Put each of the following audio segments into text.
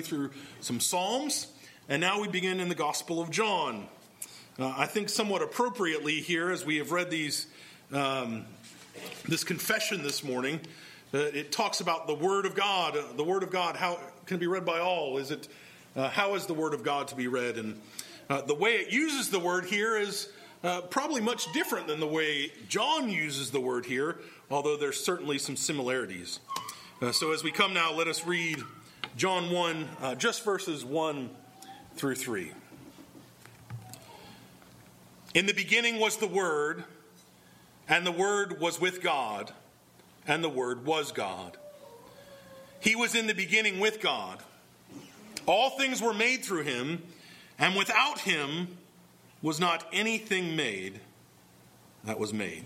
through some Psalms, and now we begin in the Gospel of John. Uh, I think somewhat appropriately here, as we have read these, um, this confession this morning, uh, it talks about the Word of God. Uh, the Word of God, how can it be read by all? Is it uh, how is the Word of God to be read? And uh, the way it uses the word here is uh, probably much different than the way John uses the word here, although there's certainly some similarities. So as we come now, let us read John 1, uh, just verses 1 through 3. In the beginning was the Word, and the Word was with God, and the Word was God. He was in the beginning with God. All things were made through him, and without him was not anything made that was made.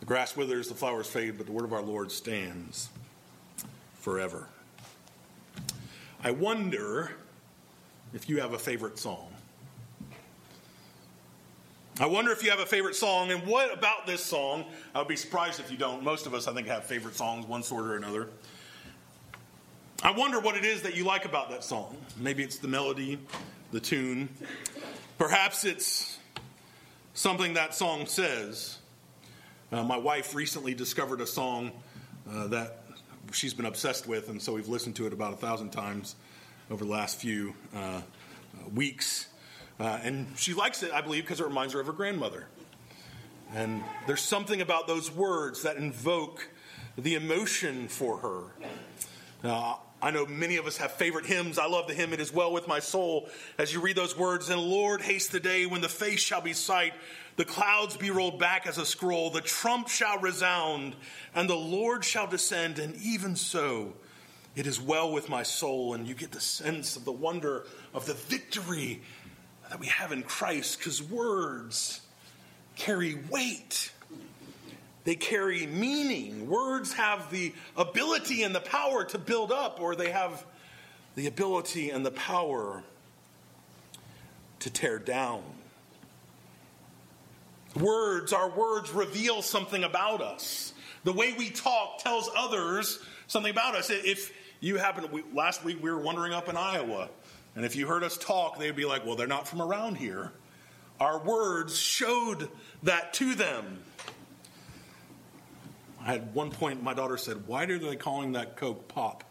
The grass withers, the flowers fade, but the word of our Lord stands forever. I wonder if you have a favorite song. I wonder if you have a favorite song, and what about this song? I would be surprised if you don't. Most of us, I think, have favorite songs, one sort or another. I wonder what it is that you like about that song. Maybe it's the melody, the tune. Perhaps it's something that song says. Uh, my wife recently discovered a song uh, that she's been obsessed with, and so we've listened to it about a thousand times over the last few uh, weeks. Uh, and she likes it, I believe, because it reminds her of her grandmother. And there's something about those words that invoke the emotion for her. Uh, I know many of us have favorite hymns. I love the hymn, It Is Well With My Soul. As you read those words, and Lord, haste the day when the face shall be sight, the clouds be rolled back as a scroll, the trump shall resound, and the Lord shall descend, and even so, it is well with my soul. And you get the sense of the wonder of the victory that we have in Christ, because words carry weight. They carry meaning. Words have the ability and the power to build up, or they have the ability and the power to tear down. Words, our words reveal something about us. The way we talk tells others something about us. If you happen, last week we were wandering up in Iowa, and if you heard us talk, they'd be like, well, they're not from around here. Our words showed that to them. At one point, my daughter said, Why are they calling that Coke pop?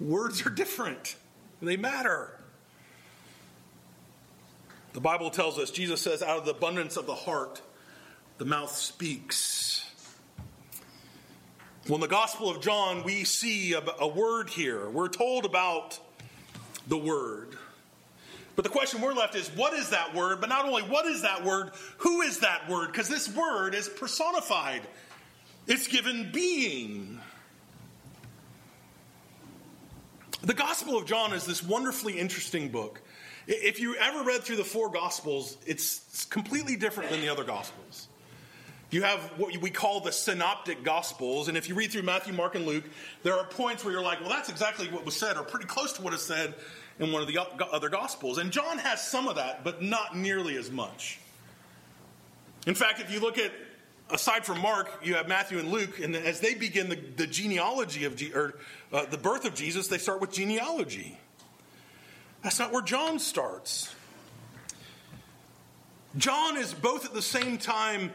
Words are different, they matter. The Bible tells us, Jesus says, out of the abundance of the heart, the mouth speaks. Well, in the Gospel of John, we see a, a word here. We're told about the word. But the question we're left is what is that word? But not only what is that word, who is that word? Because this word is personified. It's given being. The Gospel of John is this wonderfully interesting book. If you ever read through the four Gospels, it's completely different than the other Gospels. You have what we call the synoptic Gospels, and if you read through Matthew, Mark, and Luke, there are points where you're like, well, that's exactly what was said, or pretty close to what is said in one of the other Gospels. And John has some of that, but not nearly as much. In fact, if you look at aside from Mark, you have Matthew and Luke, and as they begin the, the genealogy of, or uh, the birth of Jesus, they start with genealogy. That's not where John starts. John is both at the same time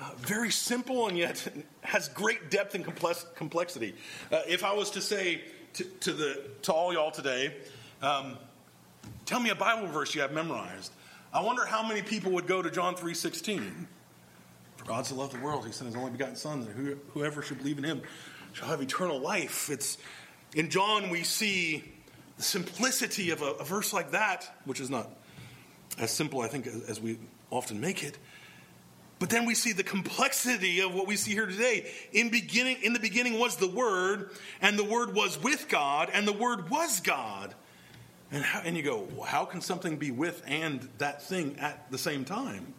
uh, very simple and yet has great depth and complexity. Uh, if I was to say to, to, the, to all y'all today, um, tell me a Bible verse you have memorized, I wonder how many people would go to John 3.16. God so loved the world, he sent his only begotten Son, that whoever should believe in him shall have eternal life. It's in John we see the simplicity of a, a verse like that, which is not as simple, I think, as, we often make it. But then we see the complexity of what we see here today. In beginning, in the beginning was the Word, and the Word was with God, and the Word was God. And, how, and you go, well, how can something be with and that thing at the same time?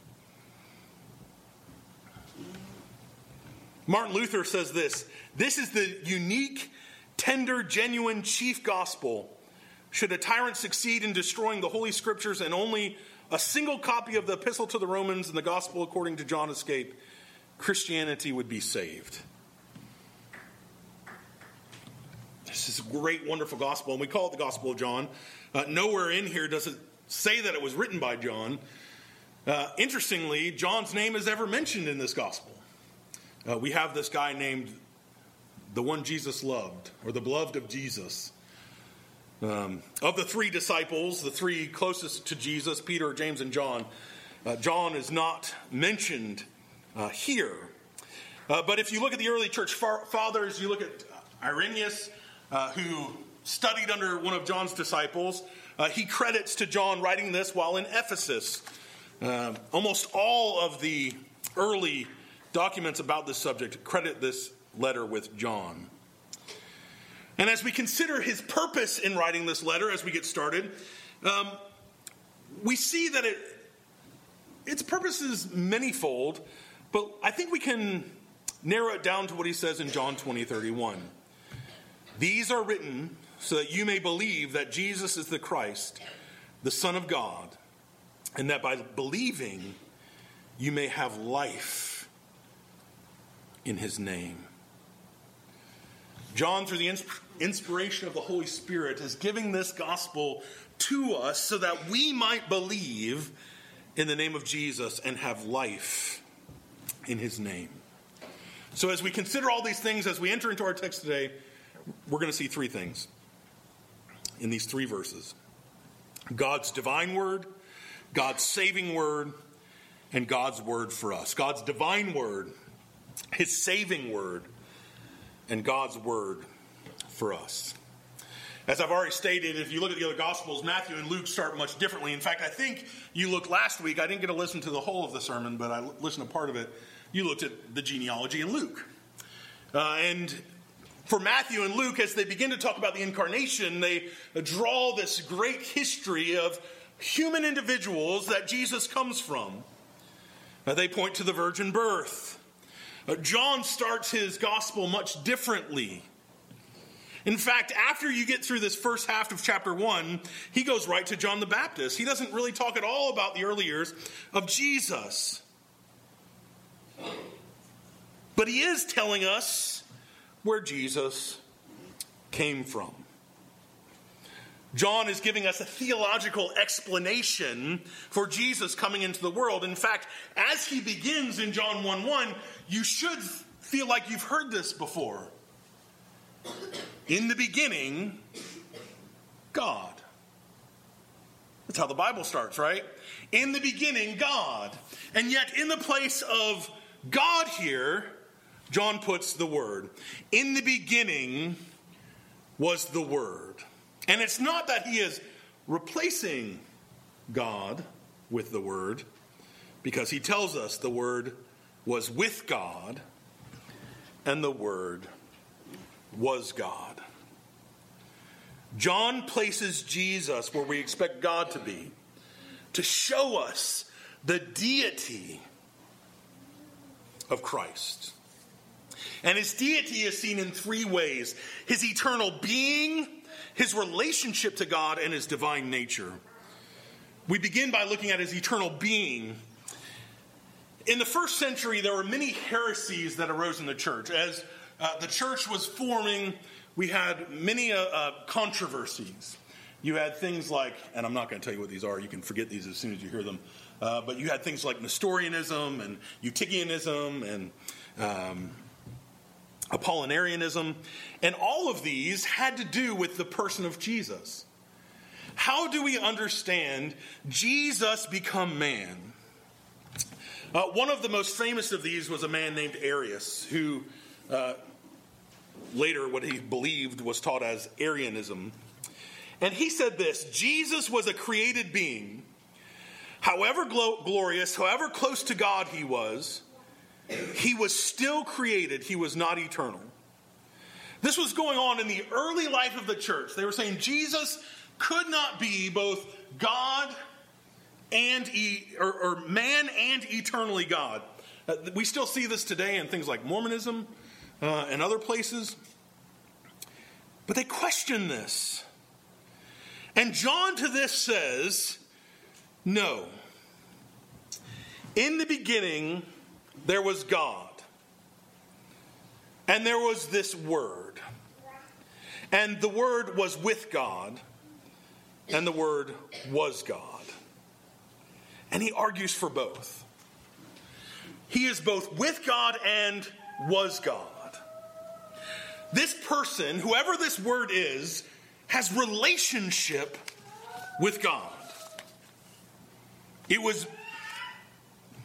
Martin Luther says this this is the unique, tender, genuine chief gospel. Should a tyrant succeed in destroying the Holy Scriptures and only a single copy of the Epistle to the Romans and the Gospel according to John escape, Christianity would be saved. This is a great, wonderful gospel, and we call it the Gospel of John. Uh, nowhere in here does it say that it was written by John. Uh, interestingly, John's name is ever mentioned in this gospel. Uh, we have this guy named the one Jesus loved, or the beloved of Jesus. Um, of the three disciples, the three closest to Jesus, Peter, James, and John, uh, John is not mentioned uh, here. Uh, but if you look at the early church fathers, you look at Irenaeus, uh, who studied under one of John's disciples, uh, he credits to John writing this while in Ephesus. Uh, almost all of the early documents about this subject credit this letter with John. And as we consider his purpose in writing this letter, as we get started, um, we see that it, its purpose is manifold, but I think we can narrow it down to what he says in John 20 31. These are written so that you may believe that Jesus is the Christ, the Son of God, and that by believing you may have life in his name. John, through the inspiration of the Holy Spirit, is giving this gospel to us so that we might believe in the name of Jesus and have life in his name. So, as we consider all these things, as we enter into our text today, we're going to see three things in these three verses God's divine word, God's saving word, and God's word for us. God's divine word, his saving word, and God's word for us. As I've already stated, if you look at the other Gospels, Matthew and Luke start much differently. In fact, I think you looked last week, I didn't get to listen to the whole of the sermon, but I listened to part of it. You looked at the genealogy in Luke. Uh, and for Matthew and Luke, as they begin to talk about the incarnation, they draw this great history of human individuals that Jesus comes from. Uh, they point to the virgin birth. Uh, John starts his gospel much differently. In fact, after you get through this first half of chapter 1, he goes right to John the Baptist. He doesn't really talk at all about the early years of Jesus. But he is telling us where Jesus came from. John is giving us a theological explanation for Jesus coming into the world. In fact, as he begins in John 1 1, you should feel like you've heard this before. In the beginning, God. That's how the Bible starts, right? In the beginning, God. And yet, in the place of God here, John puts the Word. In the beginning was the Word. And it's not that he is replacing God with the Word, because he tells us the Word was with God, and the Word was God. John places Jesus where we expect God to be to show us the deity of Christ. And his deity is seen in three ways his eternal being, his relationship to God, and his divine nature. We begin by looking at his eternal being. In the first century, there were many heresies that arose in the church. As uh, the church was forming, we had many uh, uh, controversies. You had things like, and I'm not going to tell you what these are, you can forget these as soon as you hear them, uh, but you had things like Nestorianism and Eutychianism and um, Apollinarianism, and all of these had to do with the person of Jesus. How do we understand Jesus become man? Uh, one of the most famous of these was a man named Arius, who uh, later what he believed was taught as Arianism. And he said this Jesus was a created being. However glorious, however close to God he was, he was still created, he was not eternal. This was going on in the early life of the church. They were saying Jesus could not be both God and e- or, or man and eternally God. Uh, we still see this today in things like Mormonism uh, and other places. But they question this. And John to this says, No. In the beginning, there was God, and there was this Word. And the Word was with God, and the Word was God. And he argues for both. He is both with God and was God. This person, whoever this word is, has relationship with God. It was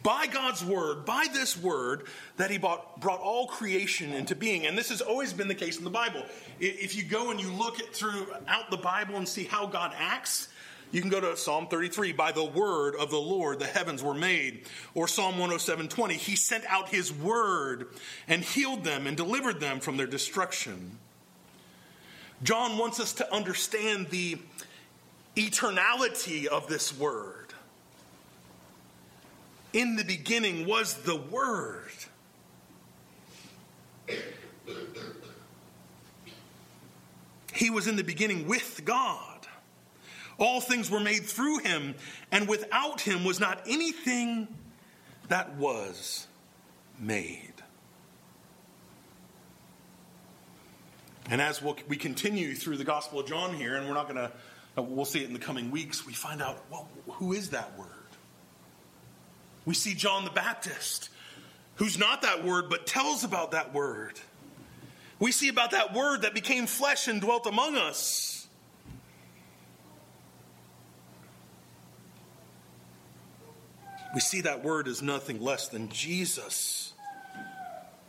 by God's word, by this word, that he brought, brought all creation into being. And this has always been the case in the Bible. If you go and you look throughout the Bible and see how God acts, you can go to Psalm 33, by the word of the Lord the heavens were made. Or Psalm 107:20, he sent out his word and healed them and delivered them from their destruction. John wants us to understand the eternality of this word. In the beginning was the word. He was in the beginning with God. All things were made through him, and without him was not anything that was made. And as we'll, we continue through the Gospel of John here, and we're not going to, we'll see it in the coming weeks, we find out, well, who is that word? We see John the Baptist, who's not that word, but tells about that word. We see about that word that became flesh and dwelt among us. we see that word is nothing less than Jesus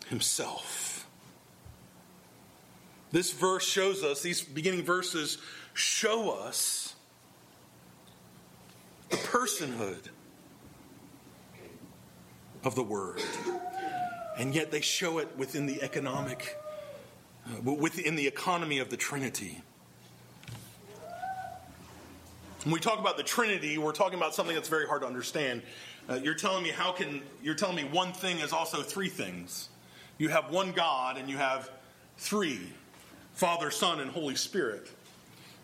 himself. This verse shows us, these beginning verses show us the personhood of the word. And yet they show it within the economic, uh, within the economy of the Trinity. When we talk about the Trinity, we're talking about something that's very hard to understand. Uh, you're telling me how can you're telling me one thing is also three things. You have one God and you have three Father, Son, and Holy Spirit.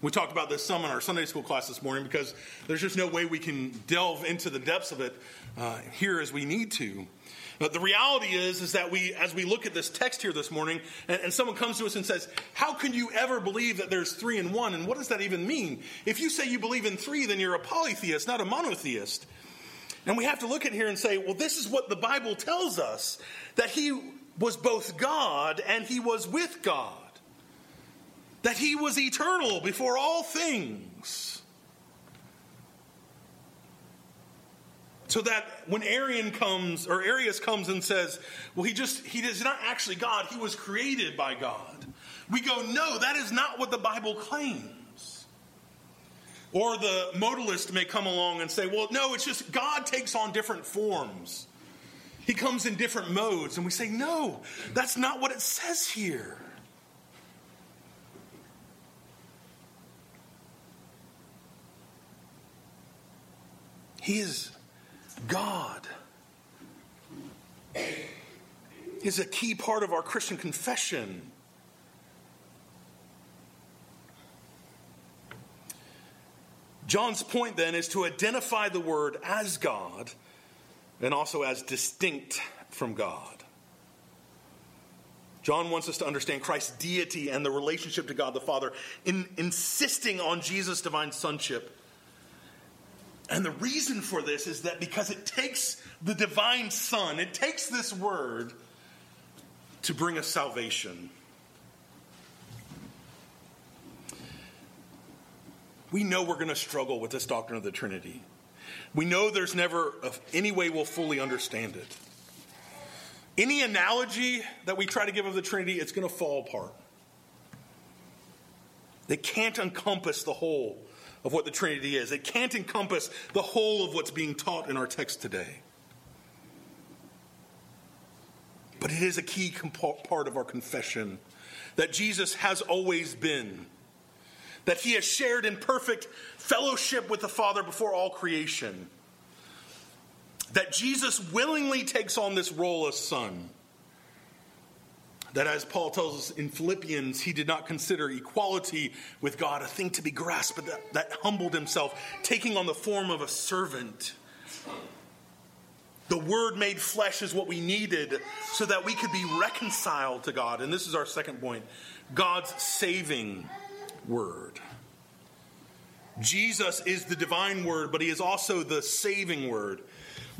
We talked about this some in our Sunday school class this morning because there's just no way we can delve into the depths of it uh, here as we need to. But the reality is, is that we, as we look at this text here this morning, and, and someone comes to us and says, "How can you ever believe that there's three in one?" And what does that even mean? If you say you believe in three, then you're a polytheist, not a monotheist. And we have to look at here and say, well, this is what the Bible tells us that he was both God and he was with God, that he was eternal before all things. So that when Arian comes, or Arius comes and says, well, he just, he is not actually God, he was created by God. We go, no, that is not what the Bible claims. Or the modalist may come along and say, well, no, it's just God takes on different forms. He comes in different modes. And we say, no, that's not what it says here. He is God. Is a key part of our Christian confession. John's point then is to identify the word as God and also as distinct from God. John wants us to understand Christ's deity and the relationship to God the Father, in insisting on Jesus' divine sonship. And the reason for this is that because it takes the divine Son, it takes this word to bring us salvation. we know we're going to struggle with this doctrine of the Trinity. We know there's never any way we'll fully understand it. Any analogy that we try to give of the Trinity, it's going to fall apart. They can't encompass the whole of what the Trinity is. It can't encompass the whole of what's being taught in our text today. But it is a key part of our confession that Jesus has always been that he has shared in perfect fellowship with the Father before all creation. That Jesus willingly takes on this role as Son. That, as Paul tells us in Philippians, he did not consider equality with God a thing to be grasped, but that, that humbled himself, taking on the form of a servant. The Word made flesh is what we needed so that we could be reconciled to God. And this is our second point God's saving word. Jesus is the divine word, but he is also the saving word.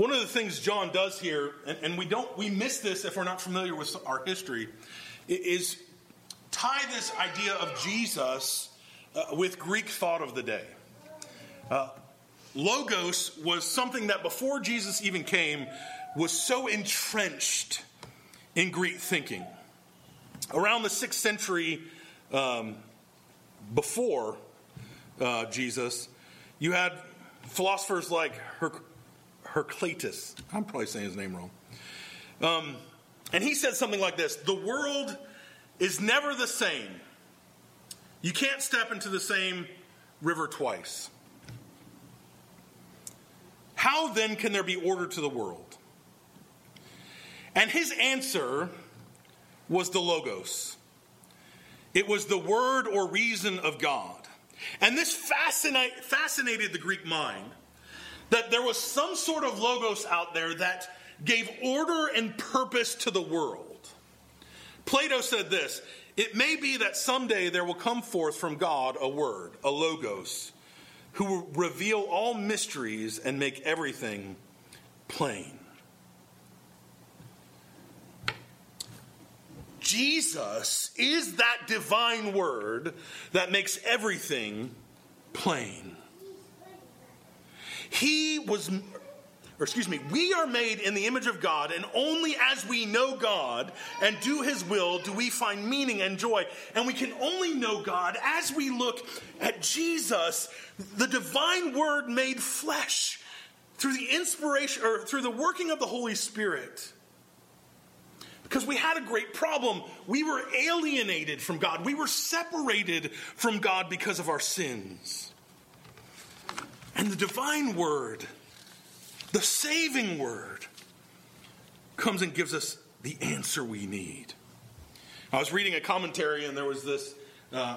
One of the things John does here, and, and we don't we miss this if we're not familiar with our history, is tie this idea of Jesus uh, with Greek thought of the day. Uh, logos was something that before Jesus even came was so entrenched in Greek thinking. Around the sixth century um, before uh, Jesus, you had philosophers like Her- Heraclitus. I'm probably saying his name wrong. Um, and he said something like this The world is never the same. You can't step into the same river twice. How then can there be order to the world? And his answer was the Logos. It was the word or reason of God. And this fascinate, fascinated the Greek mind that there was some sort of Logos out there that gave order and purpose to the world. Plato said this It may be that someday there will come forth from God a word, a Logos, who will reveal all mysteries and make everything plain. Jesus is that divine word that makes everything plain. He was, or excuse me, we are made in the image of God, and only as we know God and do His will do we find meaning and joy. And we can only know God as we look at Jesus, the divine word made flesh, through the inspiration or through the working of the Holy Spirit. Because we had a great problem. We were alienated from God. We were separated from God because of our sins. And the divine word, the saving word, comes and gives us the answer we need. I was reading a commentary, and there was this uh,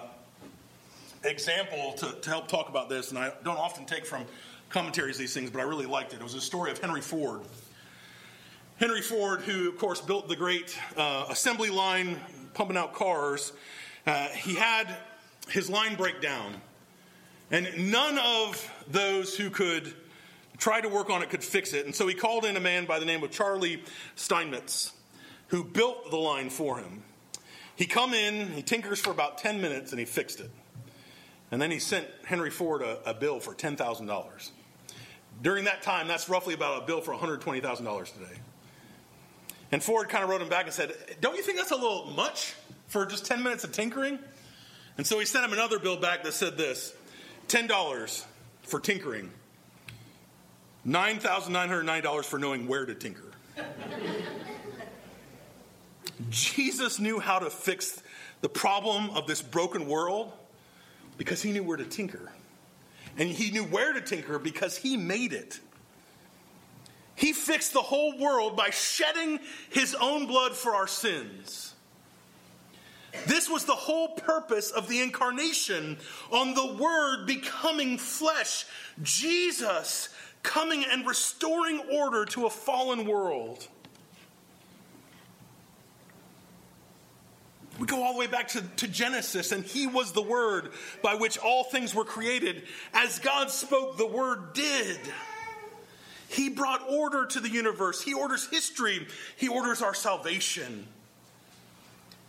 example to, to help talk about this, and I don't often take from commentaries these things, but I really liked it. It was a story of Henry Ford. Henry Ford, who, of course, built the great uh, assembly line pumping out cars, uh, he had his line break down. And none of those who could try to work on it could fix it. And so he called in a man by the name of Charlie Steinmetz, who built the line for him. He come in, he tinkers for about 10 minutes, and he fixed it. And then he sent Henry Ford a, a bill for $10,000. During that time, that's roughly about a bill for $120,000 today. And Ford kind of wrote him back and said, Don't you think that's a little much for just 10 minutes of tinkering? And so he sent him another bill back that said this $10 for tinkering, $9,909 for knowing where to tinker. Jesus knew how to fix the problem of this broken world because he knew where to tinker. And he knew where to tinker because he made it. He fixed the whole world by shedding his own blood for our sins. This was the whole purpose of the incarnation on the Word becoming flesh. Jesus coming and restoring order to a fallen world. We go all the way back to, to, Genesis, and He was the Word by which all things were created. As God spoke, the Word did. He brought order to the universe. He orders history. He orders our salvation.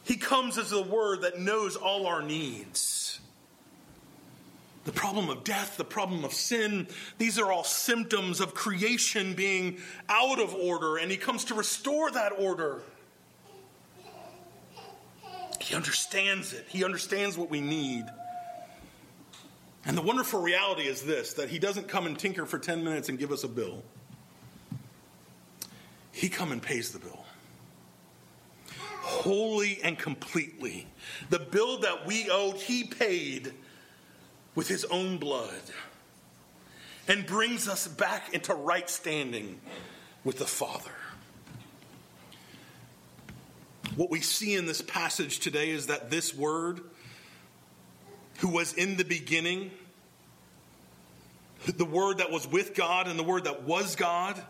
He comes as the word that knows all our needs. The problem of death, the problem of sin, these are all symptoms of creation being out of order, and He comes to restore that order. He understands it, He understands what we need. And the wonderful reality is this that he doesn't come and tinker for 10 minutes and give us a bill. He come and pays the bill. Wholly and completely. The bill that we owed, he paid with his own blood and brings us back into right standing with the Father. What we see in this passage today is that this word who was in the beginning, the Word that was with God and the Word that was God,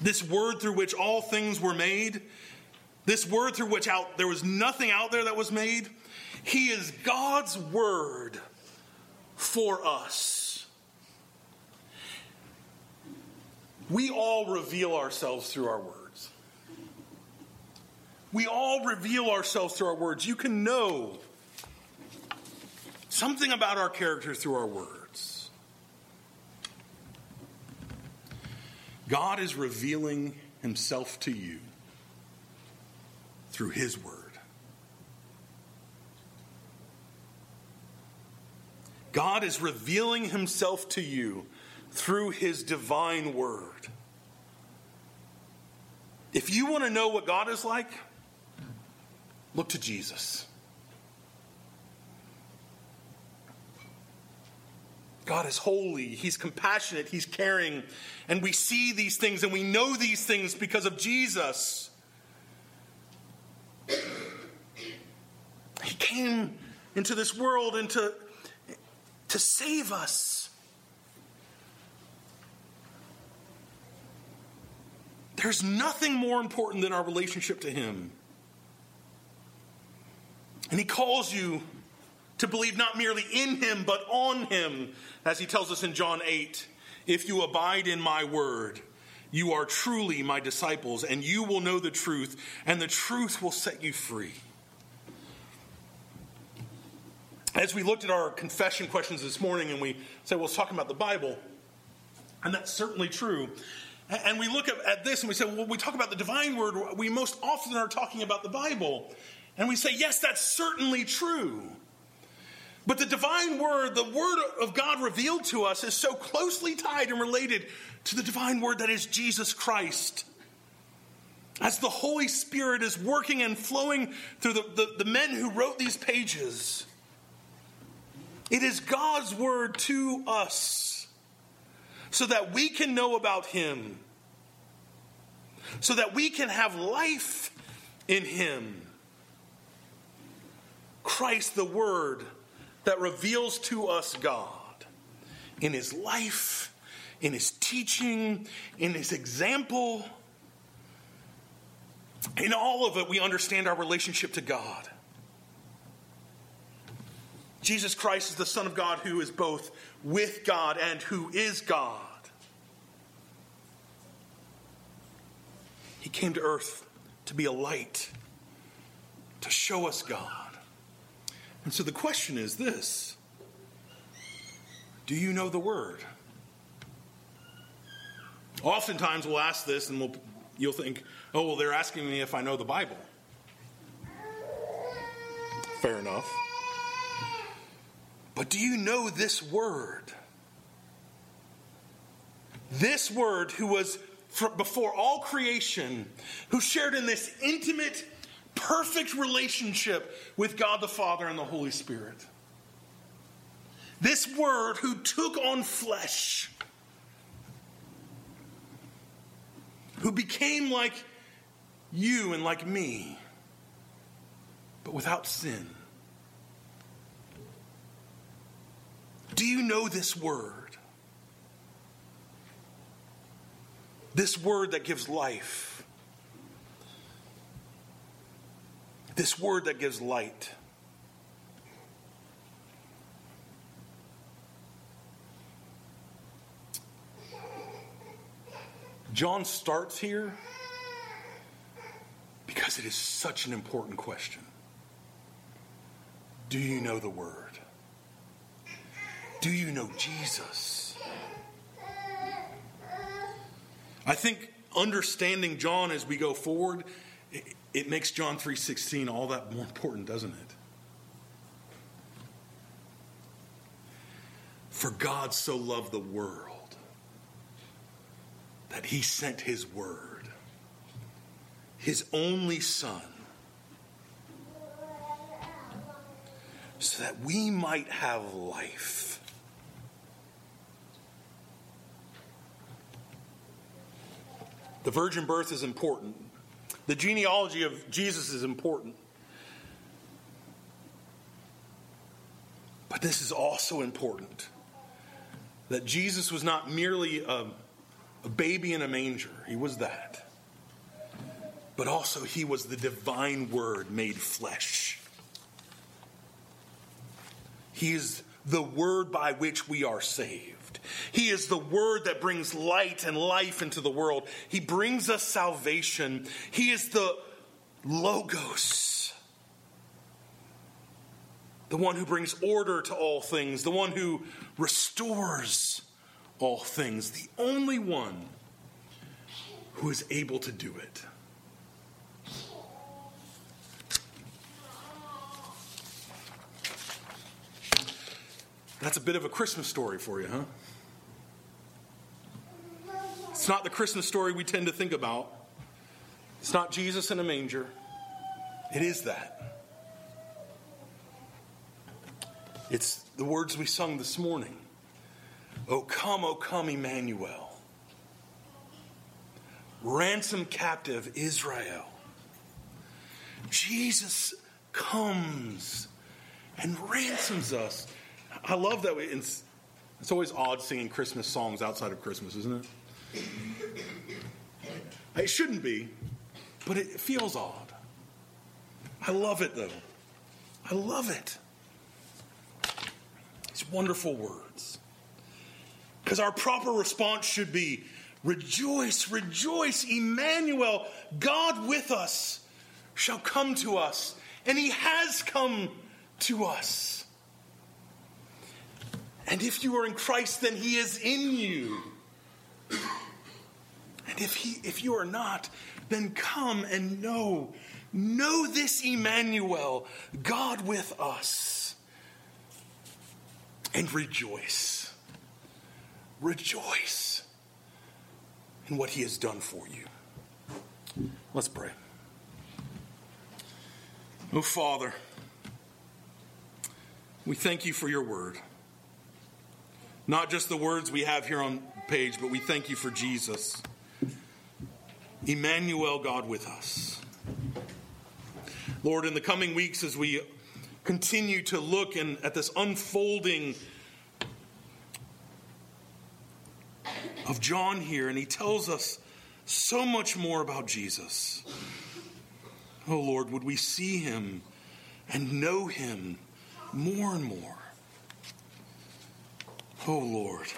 this Word through which all things were made, this word through which out there was nothing out there that was made, he is God's word for us. We all reveal ourselves through our words. We all reveal ourselves through our words. You can know something about our character through our words. God is revealing himself to you through his word. God is revealing himself to you through his divine word. If you want to know what God is like, look to Jesus. God is holy, He's compassionate, He's caring, and we see these things and we know these things because of Jesus. He came into this world and to, to save us. There's nothing more important than our relationship to Him. And He calls you to believe not merely in Him, but on Him, as He tells us in John 8 If you abide in my word, you are truly my disciples, and you will know the truth, and the truth will set you free. As we looked at our confession questions this morning, and we said, well, it's talking about the Bible, and that's certainly true. And we look at, this and we say, well, we talk about the divine word, we most often are talking about the Bible. And we say, yes, that's certainly true. But the divine word, the word of God revealed to us, is so closely tied and related to the divine word that is Jesus Christ. As the Holy Spirit is working and flowing through the, the, the men who wrote these pages, it is God's word to us so that we can know about Him, so that we can have life in Him. Christ, the Word that reveals to us God in His life, in His teaching, in His example. In all of it, we understand our relationship to God. Jesus Christ is the Son of God who is both with God and who is God. He came to earth to be a light, to show us God. And so the question is this Do you know the Word? Oftentimes we'll ask this and we'll, you'll think, oh, well, they're asking me if I know the Bible. Fair enough. But do you know this word? This word, who was before all creation, who shared in this intimate, perfect relationship with God the Father and the Holy Spirit. This word who took on flesh, who became like you and like me, but without sin. Do you know this word? This word that gives life. This word that gives light. John starts here because it is such an important question. Do you know the Word? Do you know Jesus? I think understanding John as we go forward, it, it makes John 3.16 all that more important, doesn't it? For God so loved the world that he sent his word, his only son, so that we might have life The virgin birth is important. The genealogy of Jesus is important. But this is also important that Jesus was not merely a, a baby in a manger, he was that. but also he was the divine word made flesh. He is the word by which we are saved. He is the word that brings light and life into the world. He brings us salvation. He is the Logos, the one who brings order to all things, the one who restores all things, the only one who is able to do it. That's a bit of a Christmas story for you, huh? It's not the Christmas story we tend to think about. It's not Jesus in a manger. It is that. It's the words we sung this morning. O come, O come, Emmanuel. Ransom captive Israel. Jesus comes and ransoms us. I love that. It's, it's always odd singing Christmas songs outside of Christmas, isn't it? It shouldn't be, but it feels odd. I love it, though. I love it. These wonderful words. Because our proper response should be rejoice, rejoice, Emmanuel, God with us, shall come to us, and he has come to us. And if you are in Christ, then he is in you. And if he if you are not, then come and know know this Emmanuel, God with us. And rejoice. Rejoice in what he has done for you. Let's pray. Oh, Father, we thank you for your word. Not just the words we have here on page, but we thank you for Jesus. Emmanuel, God with us. Lord, in the coming weeks, as we continue to look in, at this unfolding of John here, and he tells us so much more about Jesus. Oh Lord, would we see him and know him more and more? Oh Lord.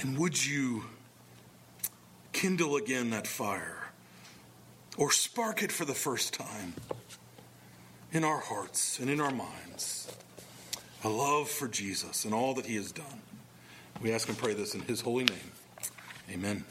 And would you kindle again that fire or spark it for the first time in our hearts and in our minds? A love for Jesus and all that he has done. We ask and pray this in his holy name. Amen.